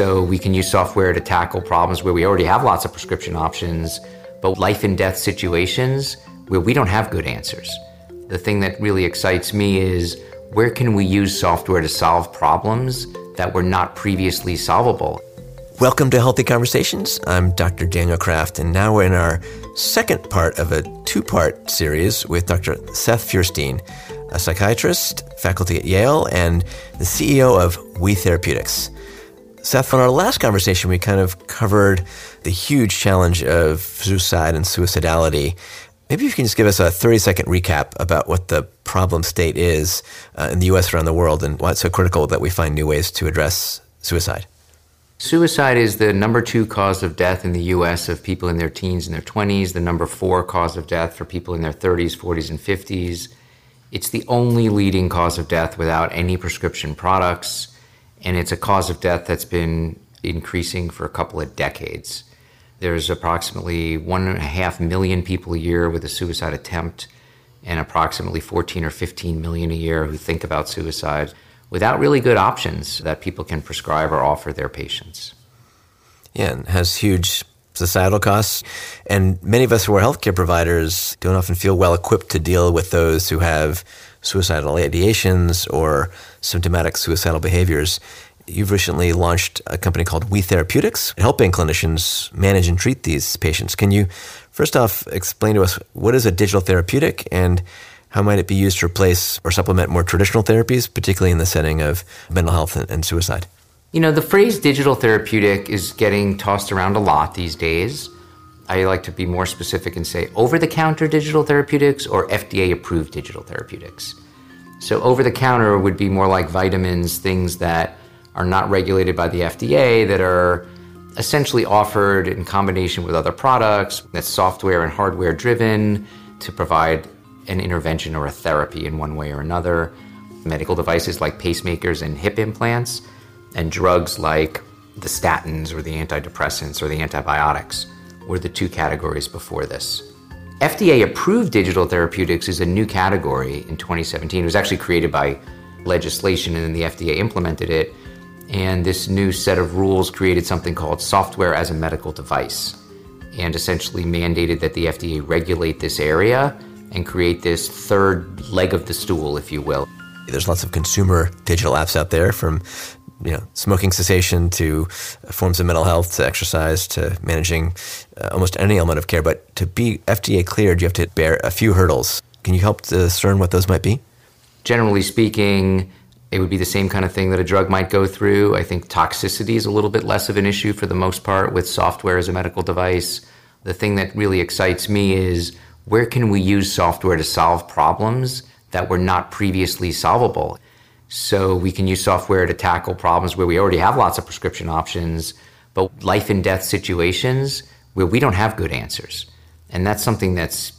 So we can use software to tackle problems where we already have lots of prescription options, but life and death situations where we don't have good answers. The thing that really excites me is where can we use software to solve problems that were not previously solvable? Welcome to Healthy Conversations. I'm Dr. Daniel Kraft, and now we're in our second part of a two part series with Dr. Seth Feuerstein, a psychiatrist, faculty at Yale, and the CEO of Oui Therapeutics. Seth, on our last conversation, we kind of covered the huge challenge of suicide and suicidality. Maybe you can just give us a 30 second recap about what the problem state is uh, in the US around the world and why it's so critical that we find new ways to address suicide. Suicide is the number two cause of death in the US of people in their teens and their 20s, the number four cause of death for people in their 30s, 40s, and 50s. It's the only leading cause of death without any prescription products, and it's a cause of death that's been increasing for a couple of decades. There's approximately one and a half million people a year with a suicide attempt, and approximately 14 or 15 million a year who think about suicide without really good options that people can prescribe or offer their patients. Yeah, and has huge societal costs. And many of us who are healthcare providers don't often feel well equipped to deal with those who have suicidal ideations or symptomatic suicidal behaviors. You've recently launched a company called Oui Therapeutics, helping clinicians manage and treat these patients. Can you first off explain to us what is a digital therapeutic and how might it be used to replace or supplement more traditional therapies, particularly in the setting of mental health and, suicide? You know, the phrase digital therapeutic is getting tossed around a lot these days. I like to be more specific and say over the counter digital therapeutics or FDA approved digital therapeutics. So, over the counter would be more like vitamins, things that are not regulated by the FDA, that are essentially offered in combination with other products, that's software and hardware driven to provide an intervention or a therapy in one way or another. Medical devices like pacemakers and hip implants, and drugs like the statins or the antidepressants or the antibiotics were the two categories before this. FDA approved digital therapeutics is a new category in 2017. It was actually created by legislation and then the FDA implemented it. And this new set of rules created something called software as a medical device and essentially mandated that the FDA regulate this area and create this third leg of the stool, if you will. There's lots of consumer digital apps out there from you know, smoking cessation to forms of mental health to exercise to managing uh, almost any element of care. But to be FDA cleared, you have to bear a few hurdles. Can you help discern what those might be? Generally speaking, it would be the same kind of thing that a drug might go through. I think toxicity is a little bit less of an issue for the most part with software as a medical device. The thing that really excites me is where can we use software to solve problems that were not previously solvable? So we can use software to tackle problems where we already have lots of prescription options, but life and death situations where we don't have good answers. And that's something that's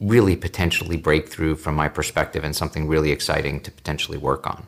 really potentially breakthrough from my perspective and something really exciting to potentially work on.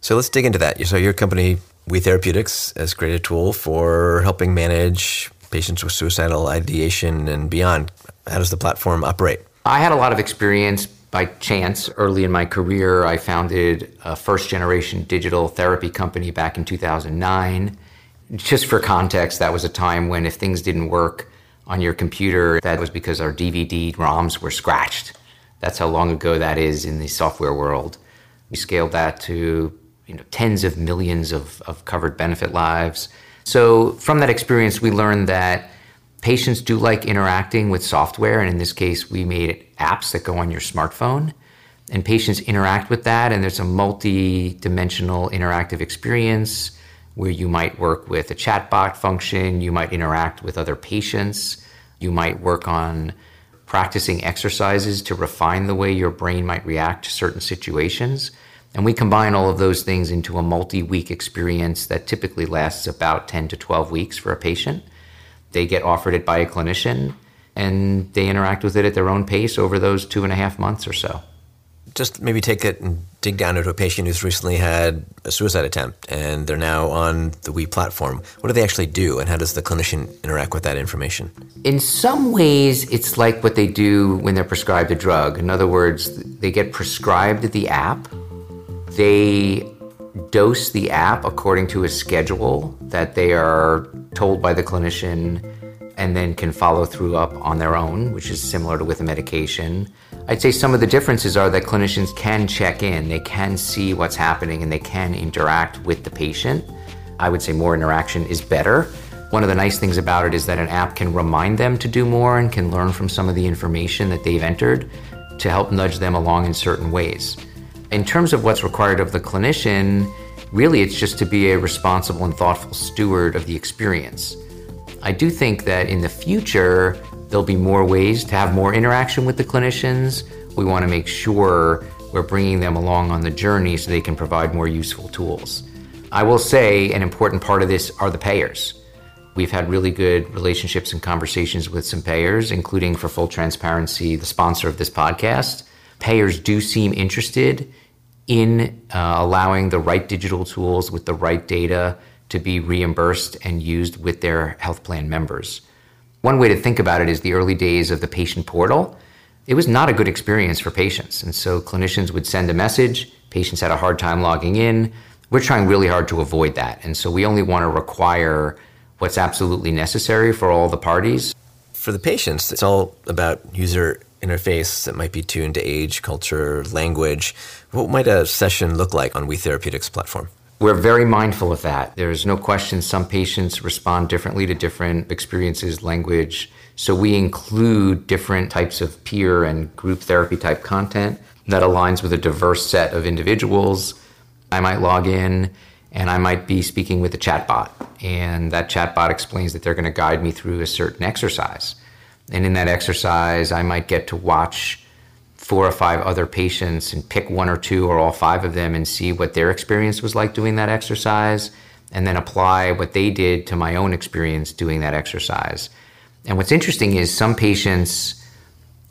So let's dig into that. So your company, Oui Therapeutics, has created a tool for helping manage patients with suicidal ideation and beyond. How does the platform operate? I had a lot of experience by chance early in my career. I founded a first generation digital therapy company back in 2009. Just for context, that was a time when if things didn't work on your computer, that was because our DVD ROMs were scratched. That's how long ago that is in the software world. We scaled that to you know, tens of millions of, of covered benefit lives. So, from that experience, we learned that patients do like interacting with software. And in this case, we made apps that go on your smartphone. And patients interact with that, and there's a multi dimensional interactive experience where you might work with a chatbot function, you might interact with other patients, you might work on practicing exercises to refine the way your brain might react to certain situations. And we combine all of those things into a multi week experience that typically lasts about 10 to 12 weeks for a patient. They get offered it by a clinician and they interact with it at their own pace over those two and a half months or so. Just maybe take it and dig down into a patient who's recently had a suicide attempt and they're now on the Oui platform. What do they actually do and how does the clinician interact with that information? In some ways, it's like what they do when they're prescribed a drug. In other words, they get prescribed the app they dose the app according to a schedule that they are told by the clinician and then can follow through up on their own, which is similar to with a medication. I'd say some of the differences are that clinicians can check in, they can see what's happening, and they can interact with the patient. I would say more interaction is better. One of the nice things about it is that an app can remind them to do more and can learn from some of the information that they've entered to help nudge them along in certain ways. In terms of what's required of the clinician, really it's just to be a responsible and thoughtful steward of the experience. I do think that in the future, there'll be more ways to have more interaction with the clinicians. We want to make sure we're bringing them along on the journey so they can provide more useful tools. I will say an important part of this are the payers. We've had really good relationships and conversations with some payers, including for full transparency, the sponsor of this podcast. Payers do seem interested in uh, allowing the right digital tools with the right data to be reimbursed and used with their health plan members. One way to think about it is the early days of the patient portal. It was not a good experience for patients. And so clinicians would send a message, patients had a hard time logging in. We're trying really hard to avoid that. And so we only want to require what's absolutely necessary for all the parties. For the patients, it's all about user interface that might be tuned to age, culture, language. What might a session look like on Oui Therapeutics platform? We're very mindful of that. There's no question some patients respond differently to different experiences, language. So we include different types of peer and group therapy type content that aligns with a diverse set of individuals. I might log in and I might be speaking with a chatbot, and that chatbot explains that they're going to guide me through a certain exercise. And in that exercise, I might get to watch four or five other patients and pick one or two or all five of them and see what their experience was like doing that exercise and then apply what they did to my own experience doing that exercise. And what's interesting is some patients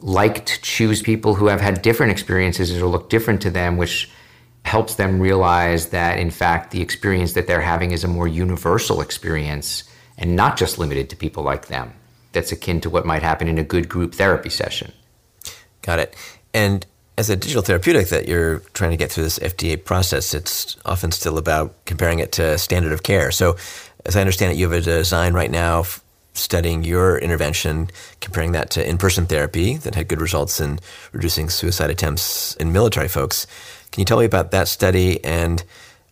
like to choose people who have had different experiences or look different to them, which helps them realize that, in fact, the experience that they're having is a more universal experience and not just limited to people like them. That's akin to what might happen in a good group therapy session. Got it. And as a digital therapeutic that you're trying to get through this FDA process, it's often still about comparing it to standard of care. So, as I understand it, you have a design right now studying your intervention, comparing that to in person therapy that had good results in reducing suicide attempts in military folks. Can you tell me about that study and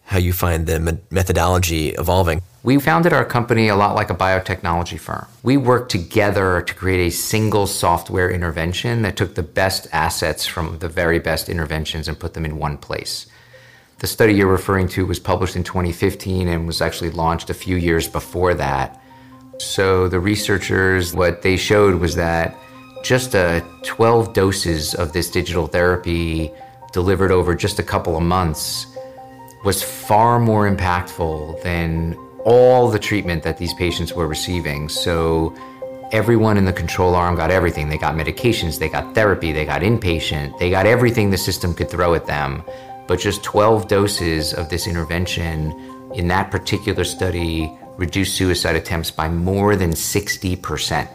how you find the methodology evolving? We founded our company a lot like a biotechnology firm. We worked together to create a single software intervention that took the best assets from the very best interventions and put them in one place. The study you're referring to was published in 2015 and was actually launched a few years before that. So the researchers, what they showed was that just uh, 12 doses of this digital therapy delivered over just a couple of months was far more impactful than all the treatment that these patients were receiving. So everyone in the control arm got everything. They got medications, they got therapy, they got inpatient, they got everything the system could throw at them. But just 12 doses of this intervention in that particular study reduced suicide attempts by more than 60%.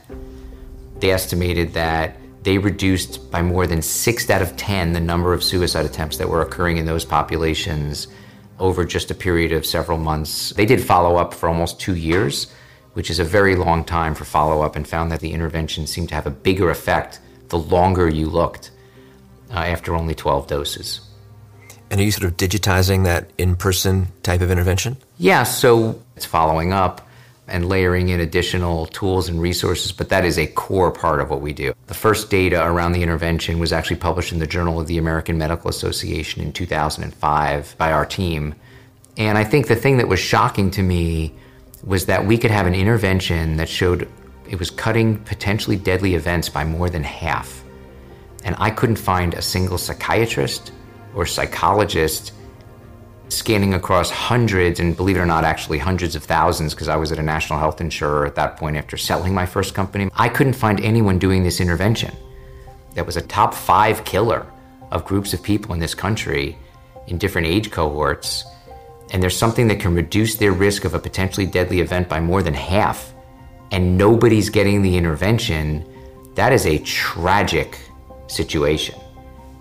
They estimated that they reduced by more than 6 out of 10 the number of suicide attempts that were occurring in those populations over just a period of several months. They did follow up for almost two years, which is a very long time for follow up, and found that the intervention seemed to have a bigger effect the longer you looked uh, after only 12 doses. And are you sort of digitizing that in person type of intervention? Yeah, so it's following up and layering in additional tools and resources, but that is a core part of what we do. The first data around the intervention was actually published in the Journal of the American Medical Association in 2005 by our team. And I think the thing that was shocking to me was that we could have an intervention that showed it was cutting potentially deadly events by more than half. And I couldn't find a single psychiatrist or psychologist scanning across hundreds, and believe it or not, actually hundreds of thousands, because I was at a national health insurer at that point after selling my first company. I couldn't find anyone doing this intervention. That was a top five killer of groups of people in this country in different age cohorts. And there's something that can reduce their risk of a potentially deadly event by more than half, and nobody's getting the intervention. That is a tragic situation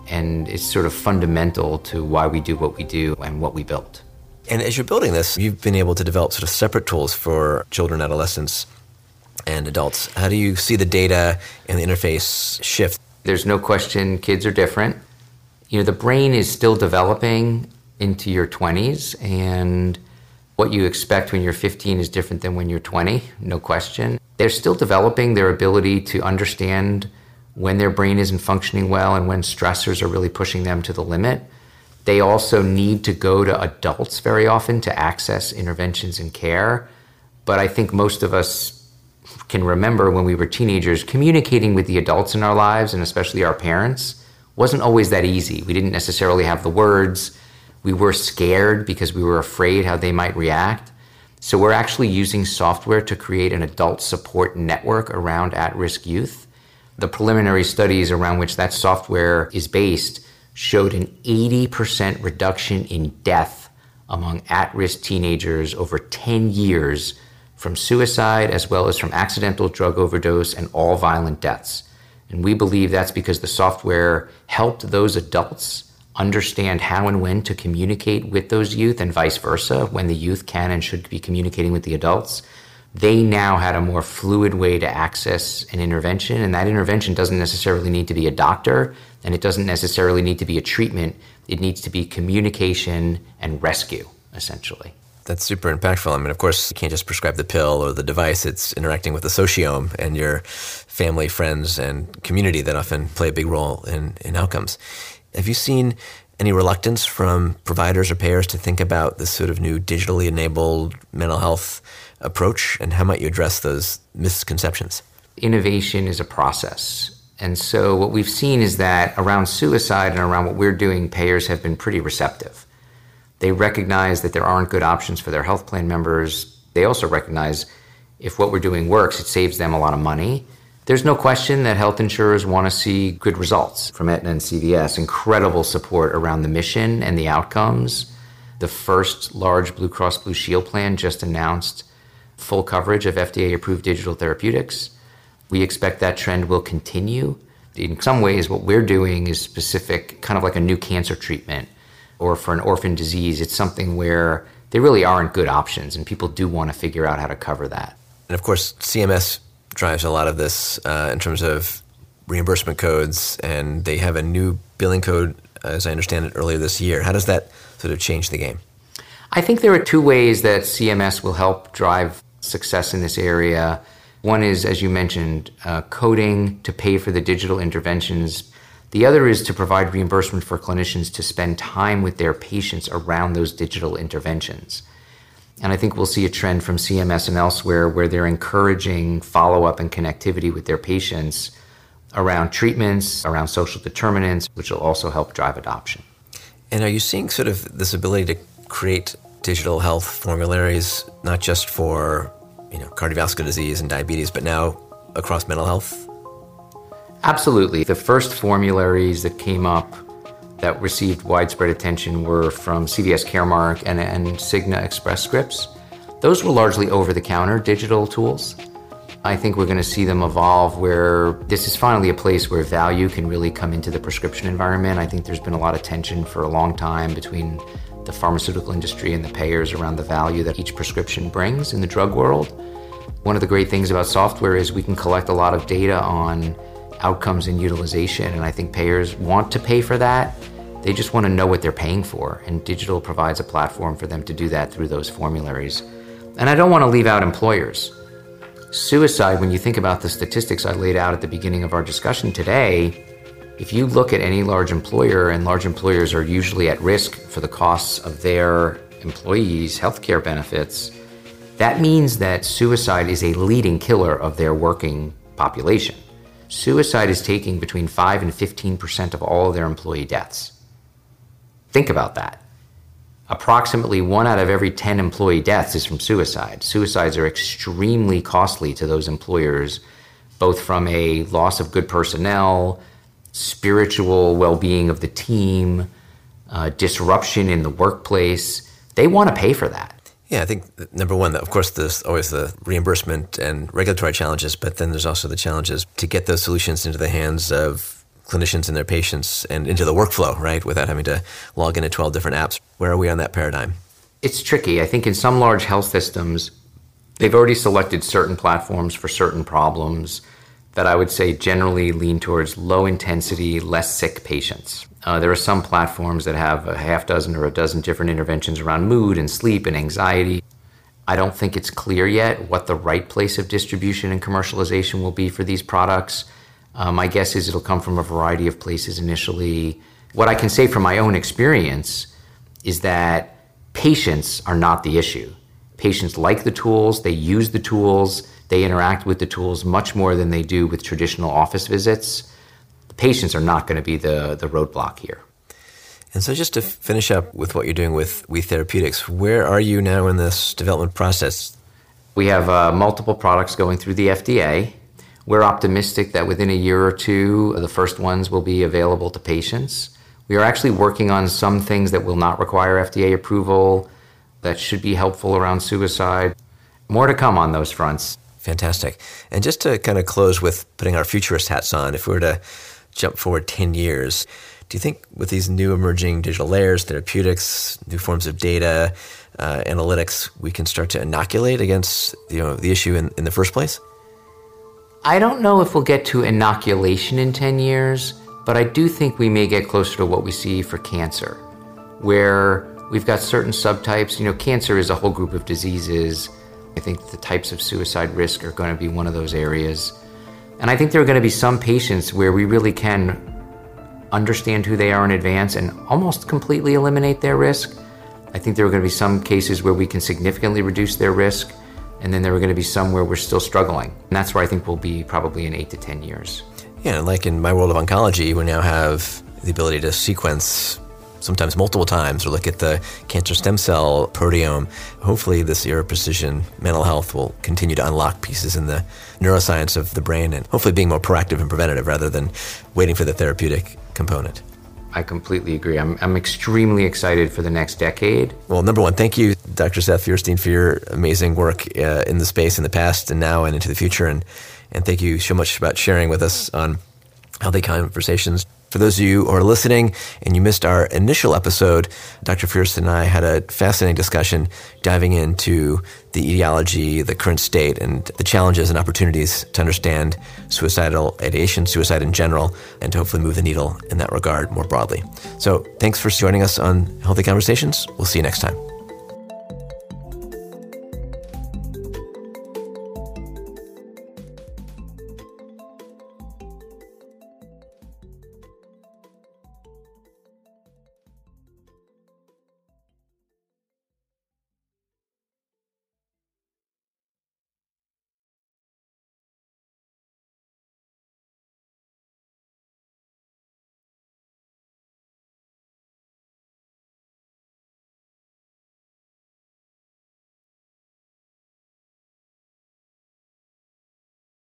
and it's sort of fundamental to why we do what we do and what we built. And as you're building this, you've been able to develop sort of separate tools for children, adolescents, and adults. How do you see the data and the interface shift? There's no question kids are different. You know, the brain is still developing into your 20s, and what you expect when you're 15 is different than when you're 20, no question. They're still developing their ability to understand when their brain isn't functioning well and when stressors are really pushing them to the limit. They also need to go to adults very often to access interventions and care. But I think most of us can remember when we were teenagers, communicating with the adults in our lives, and especially our parents, wasn't always that easy. We didn't necessarily have the words. We were scared because we were afraid how they might react. So we're actually using software to create an adult support network around at risk youth. The preliminary studies around which that software is based showed an 80% reduction in death among at risk teenagers over 10 years from suicide as well as from accidental drug overdose and all violent deaths. And we believe that's because the software helped those adults understand how and when to communicate with those youth and vice versa when the youth can and should be communicating with the adults they now had a more fluid way to access an intervention. And that intervention doesn't necessarily need to be a doctor, and it doesn't necessarily need to be a treatment. It needs to be communication and rescue, essentially. That's super impactful. I mean, of course, you can't just prescribe the pill or the device. It's interacting with the sociome and your family, friends, and community that often play a big role in, in outcomes. Have you seen any reluctance from providers or payers to think about this sort of new digitally enabled mental health approach, and how might you address those misconceptions? Innovation is a process. And so, what we've seen is that around suicide and around what we're doing, payers have been pretty receptive. They recognize that there aren't good options for their health plan members. They also recognize if what we're doing works, it saves them a lot of money. There's no question that health insurers want to see good results from Aetna and CVS, incredible support around the mission and the outcomes. The first large Blue Cross Blue Shield plan just announced full coverage of FDA approved digital therapeutics. We expect that trend will continue. In some ways, what we're doing is specific, kind of like a new cancer treatment or for an orphan disease. It's something where there really aren't good options, and people do want to figure out how to cover that. And of course, CMS drives a lot of this uh, in terms of reimbursement codes, and they have a new billing code, as I understand it, earlier this year. How does that sort of change the game? I think there are two ways that CMS will help drive success in this area. One is, as you mentioned, uh, coding to pay for the digital interventions. The other is to provide reimbursement for clinicians to spend time with their patients around those digital interventions. And I think we'll see a trend from CMS and elsewhere where they're encouraging follow up and connectivity with their patients around treatments, around social determinants, which will also help drive adoption. And are you seeing sort of this ability to create digital health formularies, not just for you know cardiovascular disease and diabetes, but now across mental health? Absolutely. The first formularies that came up that received widespread attention were from CVS Caremark and, and Cigna Express Scripts. Those were largely over the counter digital tools. I think we're going to see them evolve where this is finally a place where value can really come into the prescription environment. I think there's been a lot of tension for a long time between the pharmaceutical industry and the payers around the value that each prescription brings in the drug world. One of the great things about software is we can collect a lot of data on outcomes and utilization, and I think payers want to pay for that. They just want to know what they're paying for, and digital provides a platform for them to do that through those formularies. And I don't want to leave out employers. Suicide, when you think about the statistics I laid out at the beginning of our discussion today, if you look at any large employer, and large employers are usually at risk for the costs of their employees' healthcare benefits, that means that suicide is a leading killer of their working population. Suicide is taking between 5 and 15% of all of their employee deaths. Think about that. Approximately one out of every 10 employee deaths is from suicide. Suicides are extremely costly to those employers, both from a loss of good personnel, spiritual well being of the team, uh, disruption in the workplace. They want to pay for that. Yeah, I think number one, of course, there's always the reimbursement and regulatory challenges, but then there's also the challenges to get those solutions into the hands of clinicians and their patients and into the workflow, right, without having to log into 12 different apps. Where are we on that paradigm? It's tricky. I think in some large health systems, they've already selected certain platforms for certain problems that I would say generally lean towards low intensity, less sick patients. Uh, there are some platforms that have a half dozen or a dozen different interventions around mood and sleep and anxiety. I don't think it's clear yet what the right place of distribution and commercialization will be for these products. Uh, my guess is it'll come from a variety of places initially. What I can say from my own experience is that patients are not the issue. Patients like the tools, they use the tools, they interact with the tools much more than they do with traditional office visits. The patients are not going to be the, the roadblock here. And so, just to finish up with what you're doing with Oui Therapeutics, where are you now in this development process? We have uh, multiple products going through the FDA. We're optimistic that within a year or two, the first ones will be available to patients. We are actually working on some things that will not require FDA approval that should be helpful around suicide. More to come on those fronts. Fantastic. And just to kind of close with putting our futurist hats on, if we were to jump forward 10 years, do you think with these new emerging digital layers, therapeutics, new forms of data, uh, analytics, we can start to inoculate against you know, the issue in, in the first place? I don't know if we'll get to inoculation in 10 years, but I do think we may get closer to what we see for cancer, where we've got certain subtypes. You know, cancer is a whole group of diseases I think the types of suicide risk are going to be one of those areas. And I think there are going to be some patients where we really can understand who they are in advance and almost completely eliminate their risk. I think there are going to be some cases where we can significantly reduce their risk, and then there are going to be some where we're still struggling. And that's where I think we'll be probably in eight to 10 years. Yeah, like in my world of oncology, we now have the ability to sequence sometimes multiple times, or look at the cancer stem cell proteome. Hopefully, this era of precision mental health will continue to unlock pieces in the neuroscience of the brain and hopefully being more proactive and preventative rather than waiting for the therapeutic component. I completely agree. I'm, I'm extremely excited for the next decade. Well, number one, thank you, Dr. Seth Feuerstein, for your amazing work uh, in the space in the past and now and into the future. And, and thank you so much about sharing with us on Healthy Conversations. For those of you who are listening and you missed our initial episode, Dr. Feuerstein and I had a fascinating discussion diving into the etiology, the current state, and the challenges and opportunities to understand suicidal ideation, suicide in general, and to hopefully move the needle in that regard more broadly. So thanks for joining us on Healthy Conversations. We'll see you next time.